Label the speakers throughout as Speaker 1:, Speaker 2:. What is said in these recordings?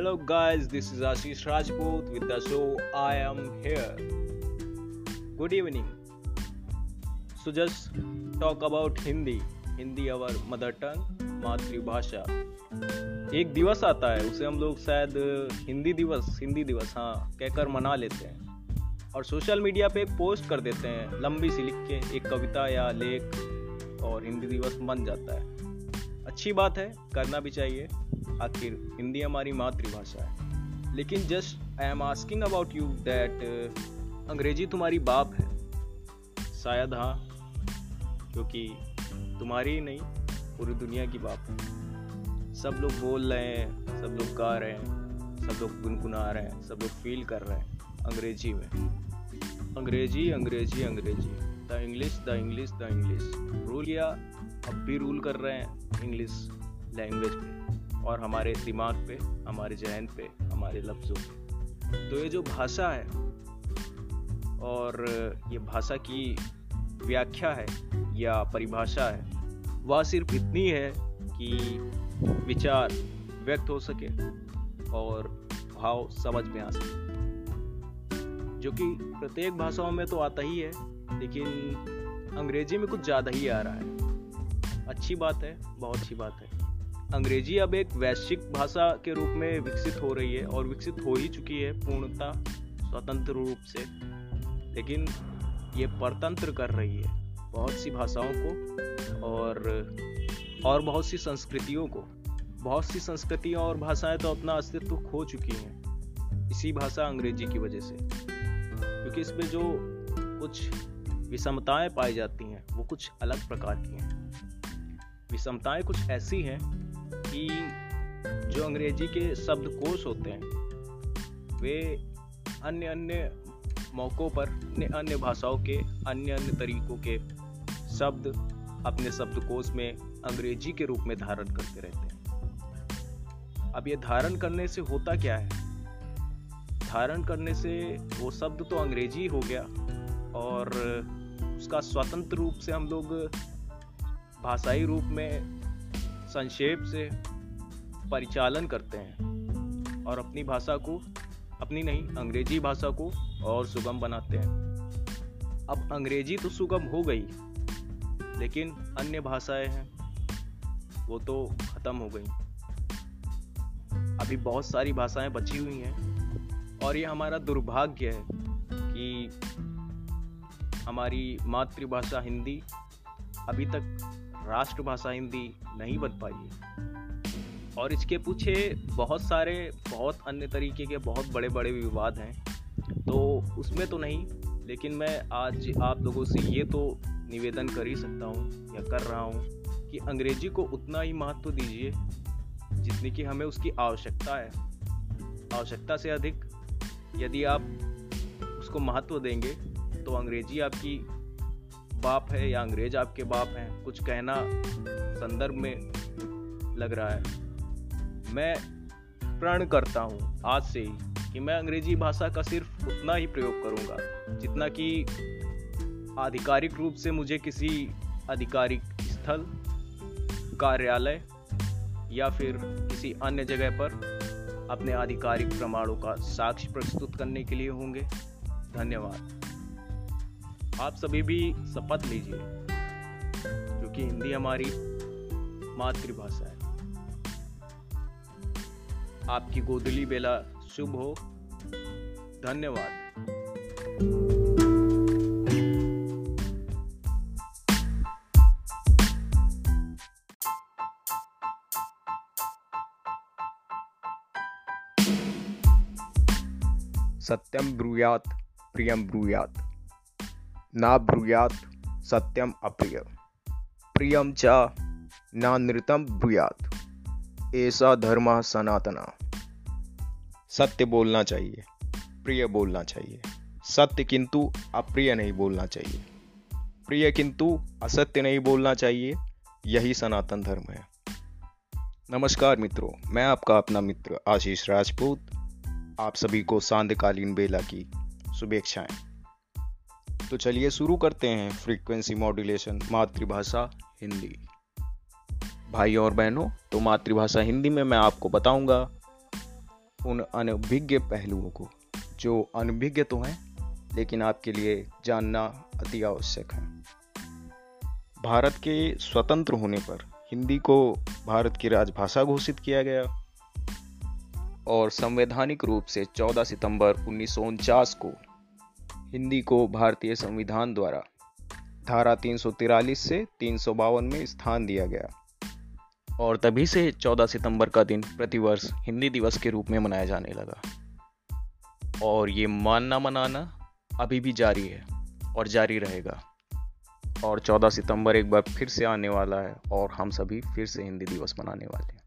Speaker 1: Hello, guys, this is Ashish Rajput with the show I Am Here. Good evening. So, just talk about Hindi. Hindi, our mother tongue, मातृभाषा एक दिवस आता है उसे हम लोग शायद हिंदी दिवस हिंदी दिवस हाँ कहकर मना लेते हैं और सोशल मीडिया पे पोस्ट कर देते हैं लंबी सी लिख के एक कविता या लेख और हिंदी दिवस बन जाता है अच्छी बात है करना भी चाहिए आखिर हिंदी हमारी मातृभाषा है। लेकिन just I am asking about you that अंग्रेज़ी तुम्हारी बाप है। शायद हाँ क्योंकि तुम्हारी ही नहीं, पूरी दुनिया की बाप है। सब लोग बोल रहे हैं, सब लोग गा रहे हैं, सब लोग गुनगुना रहे हैं, सब लोग फील कर रहे हैं अंग्रेज़ी में। अंग्रेज़ी अंग्रेज़ी अंग्रेज़ी। The English the English the English rule या अब भी रूल कर रहे हैं इंग्लिश लैंग्वेज पे। और हमारे दिमाग पे, हमारे जहन पे, हमारे लफ्ज़ों पे। तो ये जो भाषा है और ये भाषा की व्याख्या है या परिभाषा है, वह सिर्फ़ इतनी है कि विचार व्यक्त हो सके और भाव समझ में आ सके। जो कि प्रत्येक भाषाओं में तो आता ही है, लेकिन अंग्रेज़ी में कुछ ज़्यादा ही आ रहा है। अच्छी बात है, बहुत अच्छी बात है। अंग्रेज़ी अब एक वैश्विक भाषा के रूप में विकसित हो रही है और विकसित हो ही चुकी है पूर्णता स्वतंत्र रूप से। लेकिन ये परतंत्र कर रही है बहुत सी भाषाओं को और और बहुत सी संस्कृतियों को। बहुत सी संस्कृतियाँ और भाषाएँ तो अपना अस्तित्व खो चुकी हैं इसी भाषा अंग्रेज़ी की वजह से। क्योंकि इसमें जो कुछ विषमताएँ पाई जाती हैं, वो कुछ अलग प्रकार की हैं। विषमताएँ कुछ ऐसी हैं कि जो अंग्रेज़ी के शब्दकोश होते हैं, वे अन्य अन्य मौक़ों पर, अन्य अन्य भाषाओं के, अन्य अन्य तरीकों के शब्द अपने शब्दकोश में अंग्रेज़ी के रूप में धारण करते रहते हैं। अब ये धारण करने से होता क्या है? धारण करने से वो शब्द तो अंग्रेज़ी हो गया और उसका स्वतंत्र रूप से हम लोग भाषाई रूप में संक्षेप से परिचालन करते हैं और अपनी भाषा को, अपनी नहीं, अंग्रेज़ी भाषा को और सुगम बनाते हैं। अब अंग्रेज़ी तो सुगम हो गई, लेकिन अन्य भाषाएँ हैं, वो तो ख़त्म हो गई। अभी बहुत सारी भाषाएँ बची हुई हैं और ये हमारा दुर्भाग्य है कि हमारी मातृभाषा हिंदी अभी तक राष्ट्रभाषा हिंदी नहीं बन पाई है। और इसके पीछे बहुत सारे बहुत अन्य तरीके के बहुत बड़े बड़े विवाद हैं। तो उसमें तो नहीं, लेकिन मैं आज आप लोगों से ये तो निवेदन कर ही सकता हूँ या कर रहा हूँ कि अंग्रेज़ी को उतना ही महत्व दीजिए जितनी कि हमें उसकी आवश्यकता है। आवश्यकता से अधिक यदि आप उसको महत्व देंगे तो अंग्रेज़ी आपकी बाप है या अंग्रेज़ आपके बाप हैं, कुछ कहना संदर्भ में लग रहा है। मैं प्रण करता हूँ आज से ही कि मैं अंग्रेज़ी भाषा का सिर्फ़ उतना ही प्रयोग करूँगा, जितना कि आधिकारिक रूप से मुझे किसी आधिकारिक स्थल, कार्यालय या फिर किसी अन्य जगह पर अपने आधिकारिक प्रमाणों का साक्ष्य प्रस्तुत करने के लिए होंगे। धन्यवाद। आप सभी भी शपथ लीजिए, क्योंकि हिंदी हमारी मातृभाषा है। आपकी गोदली बेला शुभ हो। धन्यवाद।
Speaker 2: सत्यम ब्रूयात, प्रियम ब्रूयात। ना ब्रूयात, सत्यम अप्रिय। प्रियम च नानृतम ब्रूयात। ऐसा धर्म सनातना। सत्य बोलना चाहिए, प्रिय बोलना चाहिए। सत्य किंतु अप्रिय नहीं बोलना चाहिए। प्रिय किंतु असत्य नहीं बोलना चाहिए, यही सनातन धर्म है। नमस्कार मित्रों, मैं आपका अपना मित्र आशीष राजपूत। आप सभी को सांध्यकालीन बेला की शुभेच्छाएँ। तो चलिए शुरू करते हैं फ्रीक्वेंसी मॉड्यूलेशन मातृभाषा हिंदी। भाई और बहनों तो मातृभाषा हिंदी में मैं आपको बताऊँगा उन अनभिज्ञ पहलुओं को, जो अनभिज्ञ तो हैं, लेकिन आपके लिए जानना अति आवश्यक है। भारत के स्वतंत्र होने पर हिंदी को भारत की राजभाषा घोषित किया गया और संवैधानिक रूप से 14 सितंबर उन्नीस सौ उनचास को हिंदी को भारतीय संविधान द्वारा धारा तीन से तीन सौ बावन में स्थान दिया गया। और तभी से 14 सितंबर का दिन प्रतिवर्ष हिंदी दिवस के रूप में मनाया जाने लगा। और ये मानना मनाना अभी भी जारी है और जारी रहेगा। और 14 सितंबर एक बार फिर से आने वाला है और हम सभी फिर से हिंदी दिवस मनाने वाले हैं।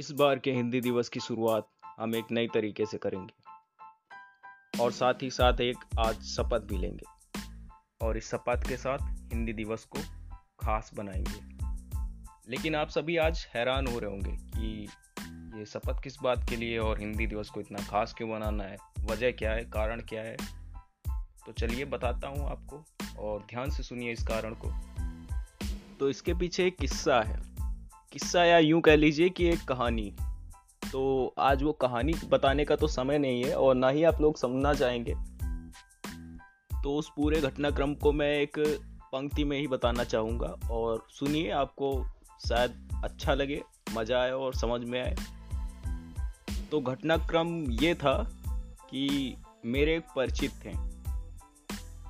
Speaker 2: इस बार के हिंदी दिवस की शुरुआत हम एक नई तरीके से करेंगे। और साथ ही साथ एक आज शपथ भी लेंगे। और इस शपथ के साथ हिंदी दिवस को खास बनाएँगे। लेकिन आप सभी आज हैरान हो रहे होंगे कि ये शपथ किस बात के लिए और हिंदी दिवस को इतना खास क्यों बनाना है? वजह क्या है? कारण क्या है? तो चलिए बताता हूँ आपको और ध्यान से सुनिए इस कारण को। तो इसके पीछे एक किस्सा है। किस्सा या यूँ कह लीजिए कि एक कहानी। तो आज वो कहानी बताने का तो समय नहीं है और ना ही आप लोग समझना चाहेंगे। तो उस पूरे घटनाक्रम को मैं एक पंक्ति में ही बताना चाहूँगा और सुनिए आपको शायद अच्छा लगे, मज़ा आए और समझ में आए। तो घटनाक्रम ये था कि मेरे एक परिचित थे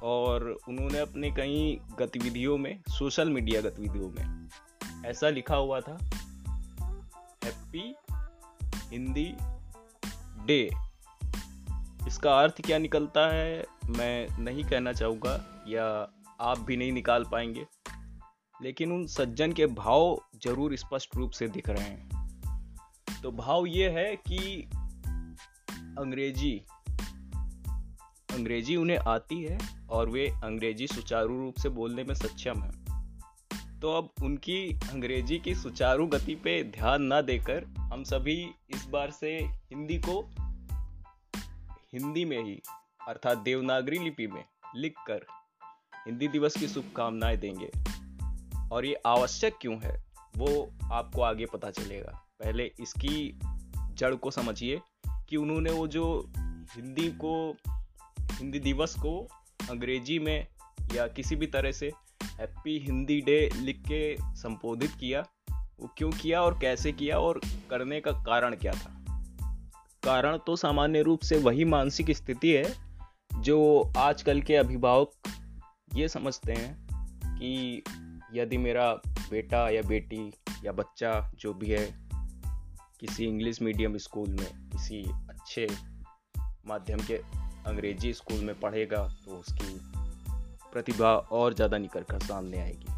Speaker 2: और उन्होंने अपने कई गतिविधियों में, सोशल मीडिया गतिविधियों में ऐसा लिखा हुआ था, हैप्पी हिंदी डे। इसका अर्थ क्या निकलता है, मैं नहीं कहना चाहूँगा या आप भी नहीं निकाल पाएँगे, लेकिन उन सज्जन के भाव ज़रूर स्पष्ट रूप से दिख रहे हैं। तो भाव ये है कि अंग्रेज़ी अंग्रेज़ी उन्हें आती है और वे अंग्रेज़ी सुचारू रूप से बोलने में सक्षम है। तो अब उनकी अंग्रेज़ी की सुचारू गति पे ध्यान ना देकर हम सभी इस बार से हिंदी को हिंदी में ही, अर्थात देवनागरी लिपि में लिखकर हिंदी दिवस की शुभकामनाएँ देंगे। और ये आवश्यक क्यों है, वो आपको आगे पता चलेगा। पहले इसकी जड़ को समझिए कि उन्होंने वो जो हिंदी को, हिंदी दिवस को अंग्रेज़ी में या किसी भी तरह से हैप्पी हिंदी डे लिख के संबोधित किया, वो क्यों किया और कैसे किया और करने का कारण क्या था? कारण तो सामान्य रूप से वही मानसिक स्थिति है, जो आजकल के अभिभावक ये समझते हैं कि यदि मेरा बेटा या बेटी या बच्चा जो भी है, किसी इंग्लिश मीडियम स्कूल में, किसी अच्छे माध्यम के अंग्रेज़ी स्कूल में पढ़ेगा तो उसकी प्रतिभा और ज़्यादा निकल कर सामने आएगी।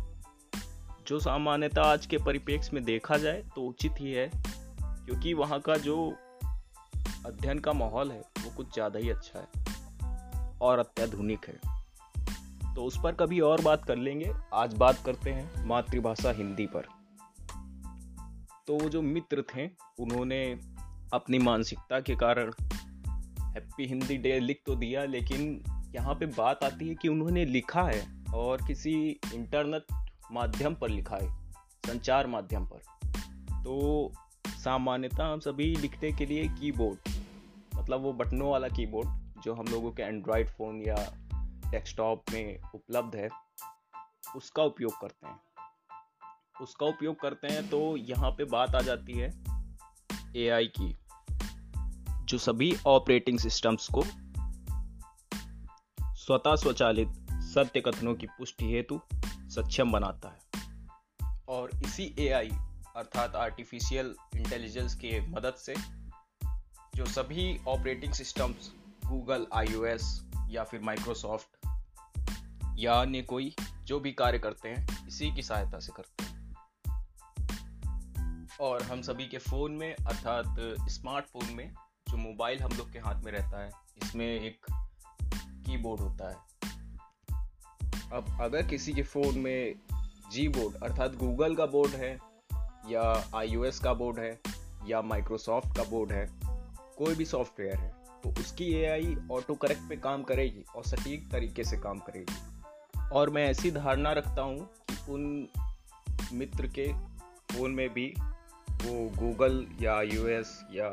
Speaker 2: जो सामान्यता आज के परिप्रेक्ष्य में देखा जाए तो उचित ही है, क्योंकि वहाँ का जो अध्ययन का माहौल है, वो कुछ ज़्यादा ही अच्छा है और अत्याधुनिक है। तो उस पर कभी और बात कर लेंगे। आज बात करते हैं मातृभाषा हिंदी पर। तो वो जो मित्र थे, उन्होंने अपनी मानसिकता के कारण हैप्पी हिंदी डे लिख तो दिया, लेकिन यहाँ पे बात आती है कि उन्होंने लिखा है और किसी इंटरनेट माध्यम पर लिखा है, संचार माध्यम पर। तो सामान्यतः हम सभी लिखने के लिए कीबोर्ड मतलब वो बटनों वाला कीबोर्ड जो हम लोगों के एंड्रॉयड फ़ोन या डेस्कटॉप में उपलब्ध है, उसका उपयोग करते हैं। उसका उपयोग करते हैं तो यहाँ पे बात आ जाती है एआई की, जो सभी ऑपरेटिंग सिस्टम्स को स्वतः स्वचालित सत्य कथनों की पुष्टि हेतु सक्षम बनाता है। और इसी एआई अर्थात आर्टिफिशियल इंटेलिजेंस के मदद से, जो सभी ऑपरेटिंग सिस्टम्स गूगल आईओएस या फिर माइक्रोसॉफ्ट या अन्य कोई जो भी कार्य करते हैं, इसी की सहायता से करते हैं। और हम सभी के फ़ोन में, अर्थात स्मार्टफ़ोन में, जो मोबाइल हम लोग के हाथ में रहता है, इसमें एक कीबोर्ड होता है। अब अगर किसी के फ़ोन में जी बोर्ड अर्थात गूगल का बोर्ड है, या आई का बोर्ड है, या माइक्रोसॉफ्ट का बोर्ड है, कोई भी सॉफ्टवेयर है तो उसकी ए ऑटो करेक्ट पे काम करेगी और सटीक तरीके से काम करेगी। और मैं ऐसी धारणा रखता हूँ कि उन मित्र के फ़ोन में भी वो गूगल या यूएस या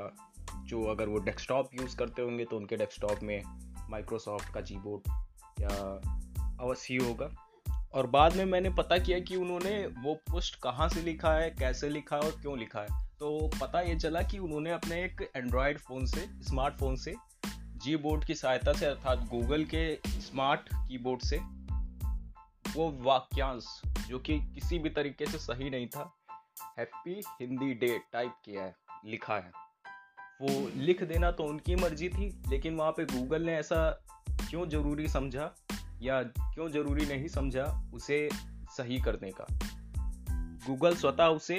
Speaker 2: जो अगर वो डेस्कटॉप यूज़ करते होंगे तो उनके डेस्कटॉप में माइक्रोसॉफ्ट का जी बोर्ड या अवश्य होगा और बाद में मैंने पता किया कि उन्होंने वो पोस्ट कहाँ से लिखा है, कैसे लिखा है और क्यों लिखा है। तो पता ये चला कि उन्होंने अपने एक एंड्रॉयड फ़ोन से स्मार्टफ़ोन से जी बोर्ड की सहायता से अर्थात गूगल के स्मार्ट कीबोर्ड से वो वाक्यांश, जो कि किसी भी तरीके से सही नहीं था हैप्पी हिंदी डे टाइप किया है, लिखा है। वो लिख देना तो उनकी मर्ज़ी थी, लेकिन वहाँ पे गूगल ने ऐसा क्यों ज़रूरी समझा या क्यों ज़रूरी नहीं समझा, उसे सही करने का। गूगल स्वतः उसे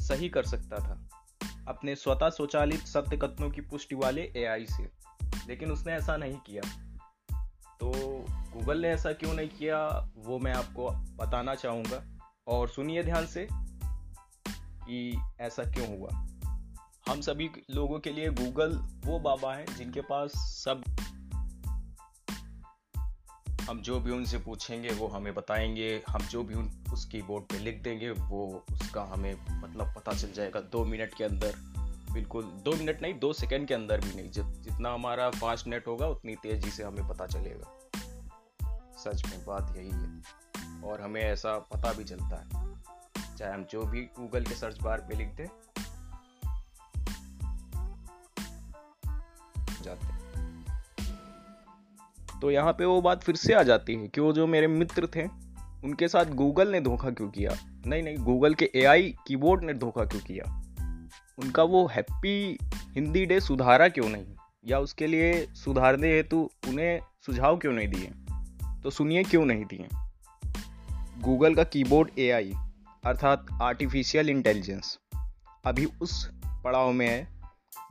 Speaker 2: सही कर सकता था, अपने स्वतः स्वचालित सत्य कथनों की पुष्टि वाले एआई से, लेकिन उसने ऐसा नहीं किया। तो गूगल ने ऐसा क्यों नहीं किया, वो मैं आपको बताना चाहूँगा, और सुनिए ध्यान से कि ऐसा क्यों हुआ। हम सभी लोगों के लिए गूगल वो बाबा हैं जिनके पास सब हम जो भी उनसे पूछेंगे, वो हमें बताएँगे। हम जो भी उन उस कीबोर्ड पे लिख देंगे, वो उसका हमें मतलब पता चल जाएगा दो मिनट के अंदर। बिल्कुल, दो मिनट नहीं, दो सेकंड के अंदर भी नहीं। जित, जितना हमारा फास्ट नेट होगा, उतनी तेज़ी से हमें पता चलेगा। सच में बात यही है। और हमें ऐसा पता भी चलता है। चाहे हम जो भी गूगल के सर्च बार पे लिख दें तो यहाँ पे वो बात फिर से आ जाती है कि वो जो मेरे मित्र थे, उनके साथ गूगल ने धोखा क्यों किया? नहीं नहीं गूगल के एआई कीबोर्ड ने धोखा क्यों किया? उनका वो हैप्पी हिंदी डे सुधारा क्यों नहीं? या उसके लिए सुधारने हेतु उन्हें सुझाव क्यों नहीं दिए? तो सुनिए क्यों नहीं दिए? गूगल का कीबोर्ड एआई अर्थात आर्टिफिशियल इंटेलिजेंस अभी उस पड़ाव में है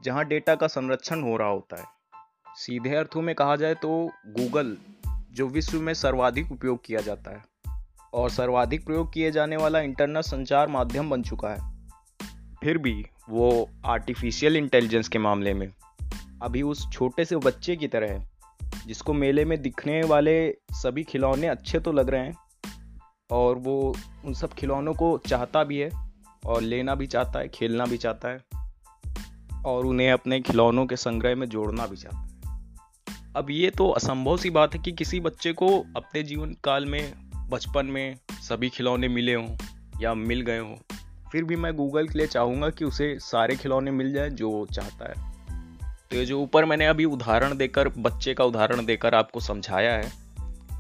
Speaker 2: जहाँ डेटा का संरक्षण हो रहा होता है। सीधे अर्थों में कहा जाए तो गूगल जो विश्व में सर्वाधिक उपयोग किया जाता है और सर्वाधिक प्रयोग किए जाने वाला इंटरनेट संचार माध्यम बन चुका है। फिर भी वो आर्टिफिशियल इंटेलिजेंस के मामले में। अभी उस छोटे से बच्चे की तरह है, जिसको मेले में दिखने वाले सभी खिलौने अच्छे तो लग रहे हैं और वो उन सब खिलौनों को चाहता भी है और लेना भी चाहता है, खेलना भी चाहता है और उन्हें अपने खिलौनों के संग्रह में जोड़ना भी चाहता है। अब ये तो असंभव सी बात है कि किसी बच्चे को अपने जीवन काल में, बचपन में सभी खिलौने मिले हों या मिल गए हों, फिर भी मैं गूगल के लिए चाहूँगा कि उसे सारे खिलौने मिल जाए जो वो चाहता है। तो ये जो ऊपर मैंने अभी उदाहरण देकर, बच्चे का उदाहरण देकर आपको समझाया है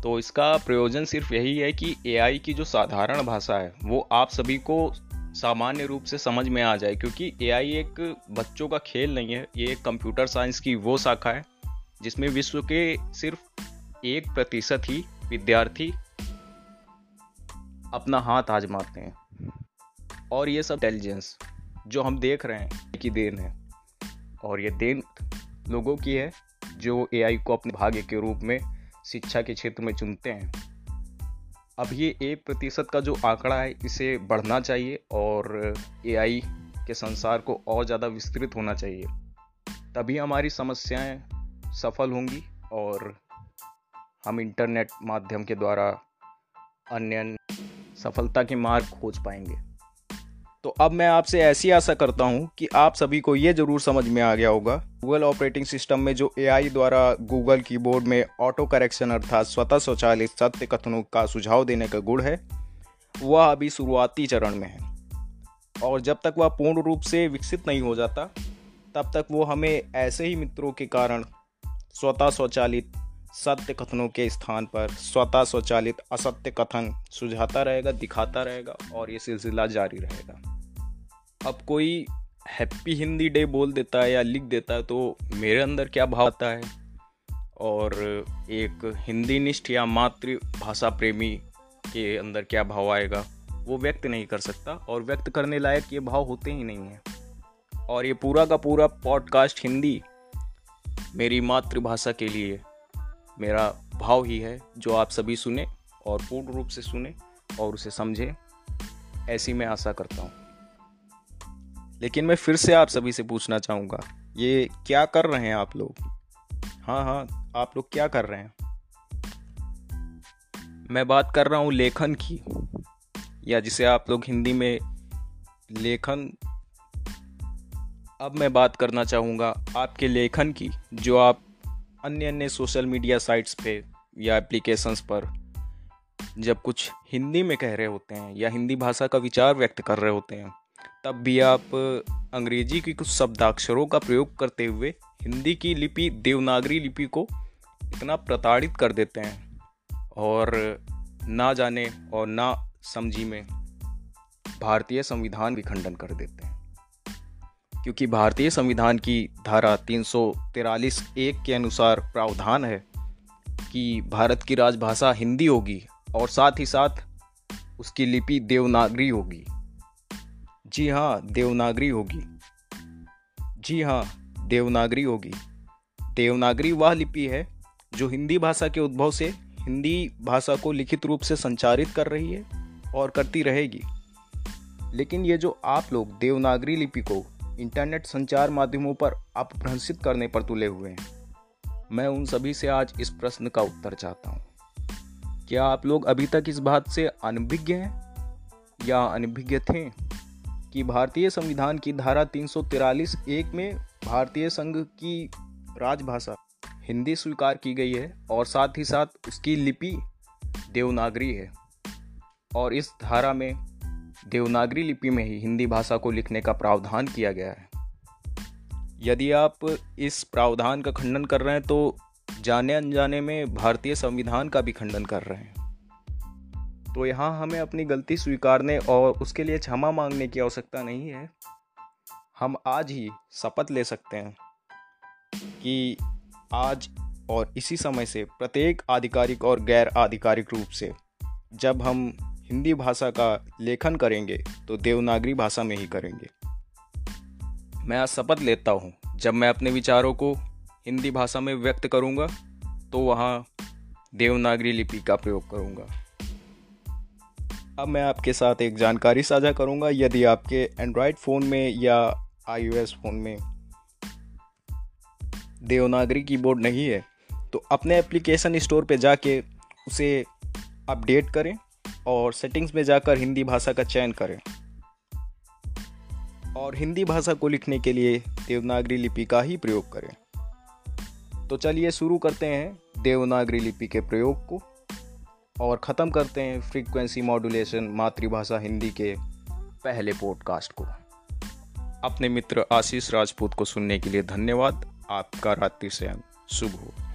Speaker 2: तो इसका प्रयोजन सिर्फ़ यही है कि एआई की जो साधारण भाषा है, वो आप सभी को सामान्य रूप से समझ में आ जाए, क्योंकि एआई एक बच्चों का खेल नहीं है, ये एक कंप्यूटर साइंस की वो शाखा है। जिसमें विश्व के सिर्फ़ एक प्रतिशत ही विद्यार्थी अपना हाथ आजमाते हैं। और ये सब इंटेलिजेंस जो हम देख रहे हैं की देन है। और ये देन लोगों की है, जो एआई को अपने भाग्य के रूप में, शिक्षा के क्षेत्र में चुनते हैं। अब ये एक प्रतिशत का जो आंकड़ा है, इसे बढ़ना चाहिए और एआई के संसार को और ज़्यादा विस्तृत होना चाहिए। तभी हमारी समस्याएँ सफल होंगी और हम इंटरनेट माध्यम के द्वारा अन्य सफलता के मार्ग खोज पाएँगे। तो अब मैं आपसे ऐसी आशा करता हूँ कि आप सभी को ये ज़रूर समझ में आ गया होगा। गूगल ऑपरेटिंग सिस्टम में जो एआई द्वारा गूगल कीबोर्ड में ऑटो करेक्शन अर्थात स्वतः स्वचालित सत्य कथनों का सुझाव देने का गुण है, वह अभी शुरुआती चरण में है। और जब तक वह पूर्ण रूप से विकसित नहीं हो जाता, तब तक वो हमें ऐसे ही मित्रों के कारण स्वतः स्वचालित सत्य कथनों के स्थान पर स्वतः स्वचालित असत्य कथन सुझाता रहेगा, दिखाता रहेगा और ये सिलसिला जारी रहेगा। अब कोई हैप्पी हिंदी डे बोल देता है या लिख देता है तो मेरे अंदर क्या भाव आता है? और एक हिंदी निष्ठ या मातृभाषा प्रेमी के अंदर क्या भाव आएगा? वो व्यक्त नहीं कर सकता और व्यक्त करने लायक ये भाव होते ही नहीं हैं। और ये पूरा का पूरा पॉडकास्ट हिंदी मेरी मातृभाषा के लिए मेरा भाव ही है जो आप सभी सुने और पूर्ण रूप से सुने और उसे समझे, ऐसी मैं आशा करता हूँ। लेकिन मैं फिर से आप सभी से पूछना चाहूँगा, ये क्या कर रहे हैं आप लोग? हाँ हाँ आप लोग क्या कर रहे हैं? मैं बात कर रहा हूँ लेखन की, या जिसे आप लोग हिंदी में लेखन अब मैं बात करना चाहूँगा आपके लेखन की, जो आप अन्य अन्य सोशल मीडिया साइट्स पे या एप्लीकेशंस पर जब कुछ हिंदी में कह रहे होते हैं या हिंदी भाषा का विचार व्यक्त कर रहे होते हैं, तब भी आप अंग्रेज़ी की कुछ शब्दाक्षरों का प्रयोग करते हुए हिंदी की लिपि, देवनागरी लिपि को इतना प्रताड़ित कर देते हैं और ना जाने और ना समझी में भारतीय संविधान भी खंडन कर देते हैं। क्योंकि भारतीय संविधान की धारा तीन एक के अनुसार प्रावधान है कि भारत की राजभाषा हिंदी होगी और साथ ही साथ उसकी लिपि देवनागरी होगी। जी हाँ देवनागरी होगी। जी हाँ देवनागरी होगी। देवनागरी वह लिपि है जो हिंदी भाषा के उद्भव से हिंदी भाषा को लिखित रूप से संचारित कर रही है और करती रहेगी। लेकिन ये जो आप लोग देवनागरी लिपि को इंटरनेट संचार माध्यमों पर अपभ्रंशित करने पर तुले हुए हैं। मैं उन सभी से आज इस प्रश्न का उत्तर चाहता हूँ। क्या आप लोग अभी तक इस बात से अनभिज्ञ हैं? या अनभिज्ञ थे कि भारतीय संविधान की धारा तीन एक में भारतीय संघ की राजभाषा हिंदी स्वीकार की गई है और साथ ही साथ उसकी लिपि देवनागरी है और इस धारा में देवनागरी लिपि में ही हिंदी भाषा को लिखने का प्रावधान किया गया है। यदि आप इस प्रावधान का खंडन कर रहे हैं तो जाने अनजाने में भारतीय संविधान का भी खंडन कर रहे हैं। तो यहाँ हमें अपनी गलती स्वीकारने और उसके लिए क्षमा मांगने की आवश्यकता नहीं है। हम आज ही शपथ ले सकते हैं कि आज और इसी समय से प्रत्येक आधिकारिक और गैर आधिकारिक रूप से जब हम हिंदी भाषा का लेखन करेंगे तो देवनागरी भाषा में ही करेंगे। मैं आज शपथ लेता हूँ। जब मैं अपने विचारों को हिंदी भाषा में व्यक्त करूँगा तो वहाँ देवनागरी लिपि का प्रयोग करूँगा। अब मैं आपके साथ एक जानकारी साझा करूँगा। यदि आपके एंड्रॉयड फ़ोन में या आईओएस फ़ोन में देवनागरी कीबोर्ड नहीं है तो अपने एप्लीकेशन स्टोर पे जाके उसे अपडेट करें। और सेटिंग्स में जाकर हिंदी भाषा का चयन करें। और हिंदी भाषा को लिखने के लिए देवनागरी लिपि का ही प्रयोग करें। तो चलिए शुरू करते हैं देवनागरी लिपि के प्रयोग को और ख़त्म करते हैं फ्रीक्वेंसी मॉड्यूलेशन मातृभाषा हिंदी के पहले पॉडकास्ट को। अपने मित्र आशीष राजपूत को सुनने के लिए धन्यवाद। आपका रात्रि से शुभ हो।